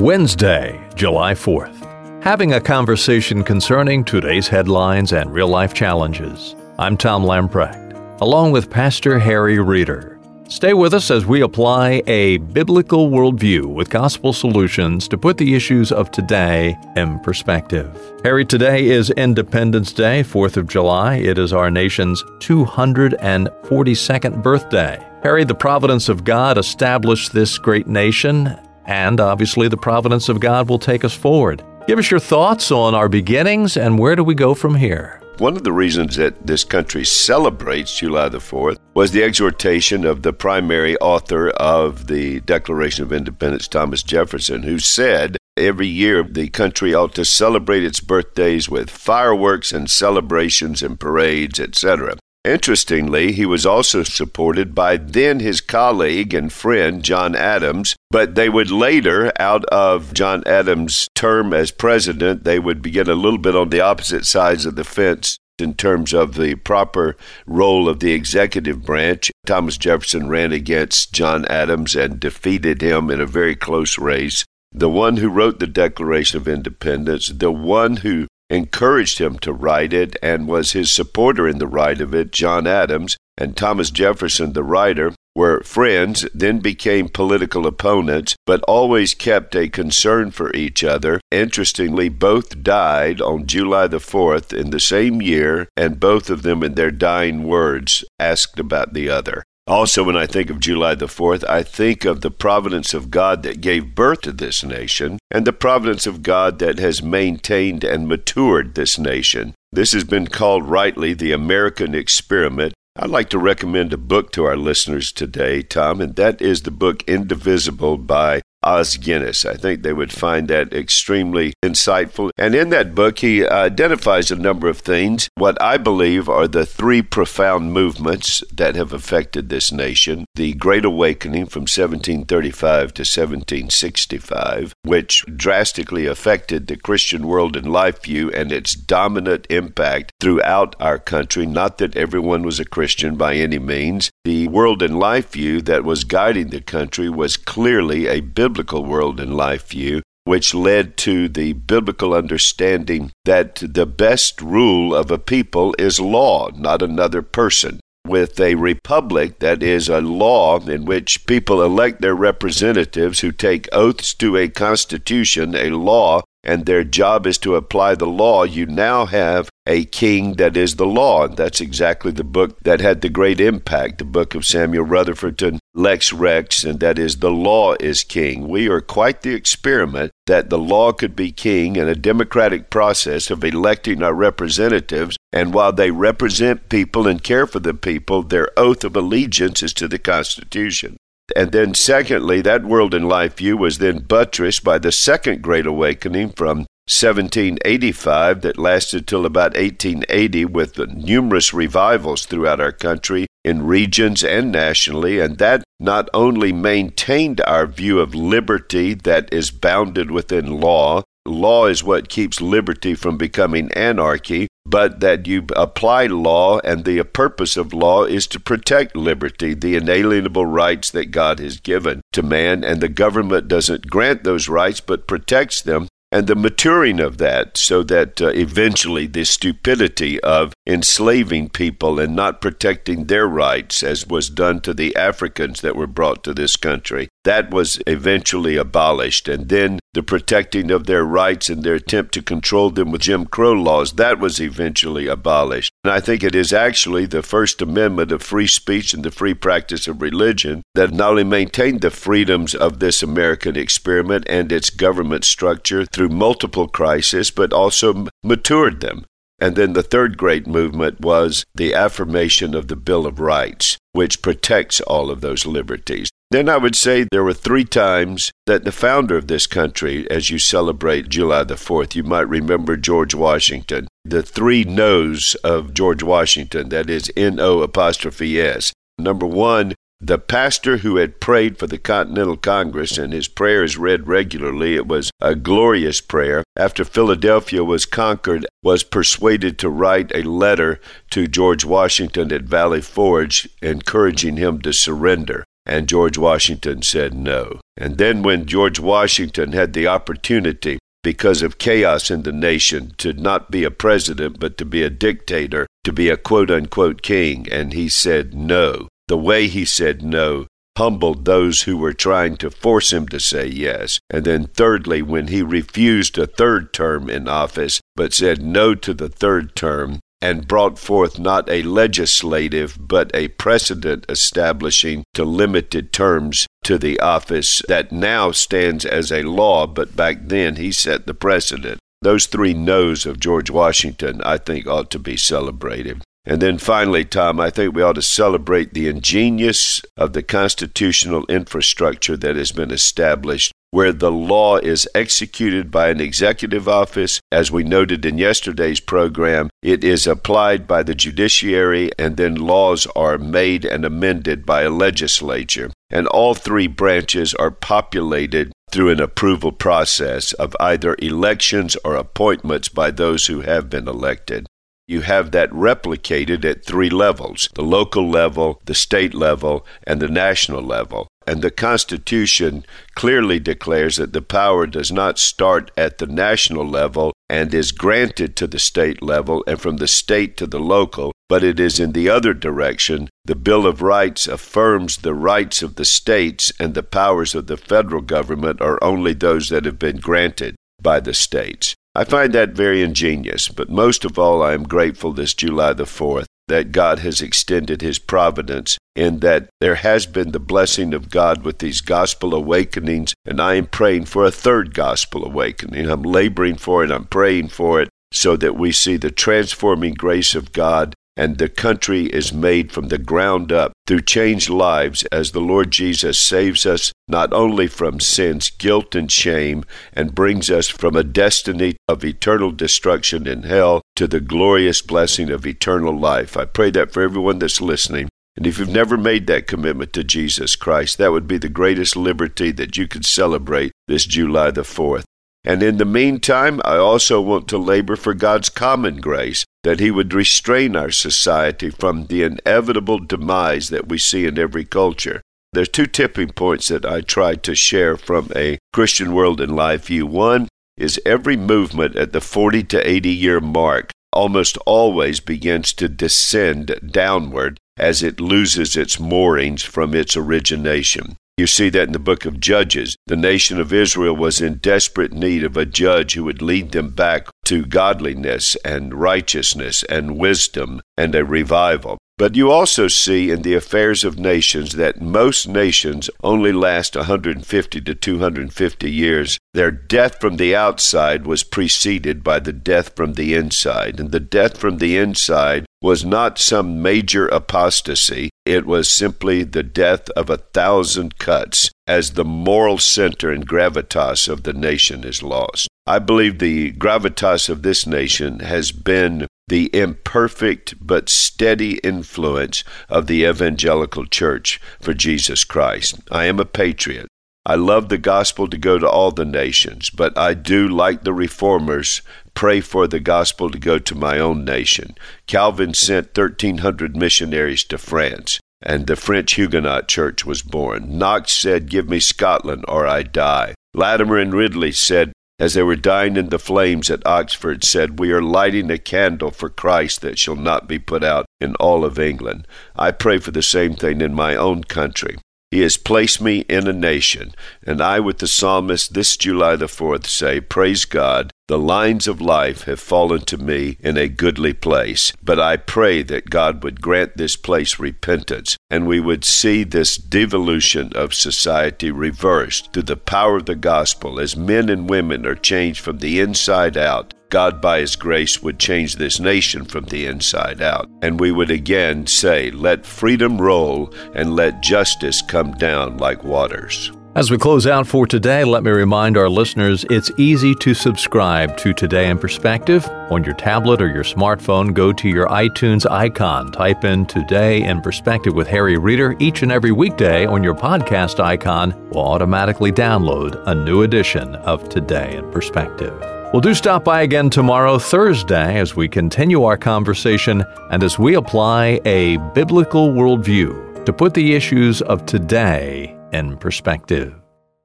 Wednesday, July 4th. Having a conversation concerning today's headlines and real life challenges. I'm Tom Lamprecht, along with Pastor Harry Reeder. Stay with us as we apply a biblical worldview with gospel solutions to put the issues of today in perspective. Harry, today is Independence Day, 4th of July. It is our nation's 242nd birthday. Harry, the providence of God established this great nation and obviously, the providence of God will take us forward. Give us your thoughts on our beginnings and where do we go from here? One of the reasons that this country celebrates July the 4th was the exhortation of the primary author of the Declaration of Independence, Thomas Jefferson, who said every year the country ought to celebrate its birthdays with fireworks and celebrations and parades, etc. Interestingly, he was also supported by then his colleague and friend John Adams, but they would later, out of John Adams' term as president, they would begin a little bit on the opposite sides of the fence in terms of the proper role of the executive branch. Thomas Jefferson ran against John Adams and defeated him in a very close race. The one who wrote the Declaration of Independence, the one who encouraged him to write it and was his supporter in the write of it, John Adams, and Thomas Jefferson, the writer, were friends, then became political opponents, but always kept a concern for each other. Interestingly, both died on July the 4th in the same year, and both of them, in their dying words, asked about the other. Also, when I think of July the 4th, I think of the providence of God that gave birth to this nation and the providence of God that has maintained and matured this nation. This has been called rightly the American experiment. I'd like to recommend a book to our listeners today, Tom, and that is the book Indivisible by Os Guinness. I think they would find that extremely insightful. And in that book, he identifies a number of things, what I believe are the three profound movements that have affected this nation the Great Awakening from 1735 to 1765, which drastically affected the Christian world and life view and its dominant impact throughout our country. Not that everyone was a Christian by any means. The world and life view that was guiding the country was clearly a biblical biblical world and life view, which led to the biblical understanding that the best rule of a people is law, not another person. With a republic that is a law in which people elect their representatives who take oaths to a constitution, a law and their job is to apply the law, you now have a king that is the law. And that's exactly the book that had the great impact, the book of Samuel Rutherford, Lex Rex, and that is The Law is King. We are quite the experiment that the law could be king in a democratic process of electing our representatives. And while they represent people and care for the people, their oath of allegiance is to the Constitution. And then, secondly, that world and life view was then buttressed by the second Great Awakening from 1785 that lasted till about 1880 with numerous revivals throughout our country in regions and nationally and that not only maintained our view of liberty that is bounded within law law is what keeps liberty from becoming anarchy but that you apply law, and the purpose of law is to protect liberty, the inalienable rights that God has given to man, and the government doesn't grant those rights but protects them and the maturing of that so that uh, eventually the stupidity of enslaving people and not protecting their rights as was done to the Africans that were brought to this country that was eventually abolished and then the protecting of their rights and their attempt to control them with Jim Crow laws that was eventually abolished and I think it is actually the first amendment of free speech and the free practice of religion that not only maintained the freedoms of this American experiment and its government structure through multiple crises, but also matured them. And then the third great movement was the affirmation of the Bill of Rights, which protects all of those liberties. Then I would say there were three times that the founder of this country, as you celebrate July the 4th, you might remember George Washington. The three no's of George Washington, that is N O apostrophe S. Number one, the pastor who had prayed for the Continental Congress, and his prayers read regularly, it was a glorious prayer, after Philadelphia was conquered, was persuaded to write a letter to George Washington at Valley Forge, encouraging him to surrender. And George Washington said no. And then when George Washington had the opportunity because of chaos in the nation to not be a president but to be a dictator, to be a quote unquote king, and he said no. The way he said no humbled those who were trying to force him to say yes. And then, thirdly, when he refused a third term in office, but said no to the third term, and brought forth not a legislative, but a precedent establishing to limited terms to the office that now stands as a law, but back then he set the precedent. Those three no's of George Washington, I think, ought to be celebrated. And then finally, Tom, I think we ought to celebrate the ingenious of the constitutional infrastructure that has been established where the law is executed by an executive office. As we noted in yesterday's program, it is applied by the judiciary, and then laws are made and amended by a legislature. And all three branches are populated through an approval process of either elections or appointments by those who have been elected you have that replicated at three levels the local level, the state level, and the national level. And the Constitution clearly declares that the power does not start at the national level and is granted to the state level and from the state to the local, but it is in the other direction. The Bill of Rights affirms the rights of the states, and the powers of the federal government are only those that have been granted by the states. I find that very ingenious, but most of all, I am grateful this July the 4th that God has extended His providence in that there has been the blessing of God with these gospel awakenings, and I am praying for a third gospel awakening. I'm laboring for it, I'm praying for it, so that we see the transforming grace of God and the country is made from the ground up through changed lives as the Lord Jesus saves us not only from sin's guilt and shame and brings us from a destiny of eternal destruction in hell to the glorious blessing of eternal life. I pray that for everyone that's listening. And if you've never made that commitment to Jesus Christ, that would be the greatest liberty that you could celebrate this July the 4th. And in the meantime, I also want to labor for God's common grace, that He would restrain our society from the inevitable demise that we see in every culture. There's two tipping points that I try to share from a Christian world and life view. One is every movement at the 40 to 80 year mark almost always begins to descend downward as it loses its moorings from its origination. You see that in the book of Judges. The nation of Israel was in desperate need of a judge who would lead them back to godliness and righteousness and wisdom and a revival. But you also see in the affairs of nations that most nations only last 150 to 250 years. Their death from the outside was preceded by the death from the inside. And the death from the inside was not some major apostasy. It was simply the death of a thousand cuts as the moral center and gravitas of the nation is lost. I believe the gravitas of this nation has been the imperfect but steady influence of the evangelical church for Jesus Christ. I am a patriot. I love the gospel to go to all the nations, but I do, like the reformers, pray for the gospel to go to my own nation. Calvin sent 1,300 missionaries to France, and the French Huguenot Church was born. Knox said, Give me Scotland or I die. Latimer and Ridley said, as they were dying in the flames at Oxford, said, We are lighting a candle for Christ that shall not be put out in all of England. I pray for the same thing in my own country. He has placed me in a nation, and I, with the psalmist this July the 4th, say, Praise God, the lines of life have fallen to me in a goodly place. But I pray that God would grant this place repentance, and we would see this devolution of society reversed through the power of the gospel as men and women are changed from the inside out God, by His grace, would change this nation from the inside out. And we would again say, Let freedom roll and let justice come down like waters. As we close out for today, let me remind our listeners it's easy to subscribe to Today in Perspective. On your tablet or your smartphone, go to your iTunes icon, type in Today in Perspective with Harry Reeder. Each and every weekday on your podcast icon will automatically download a new edition of Today in Perspective. Well, do stop by again tomorrow, Thursday, as we continue our conversation and as we apply a biblical worldview to put the issues of today in perspective.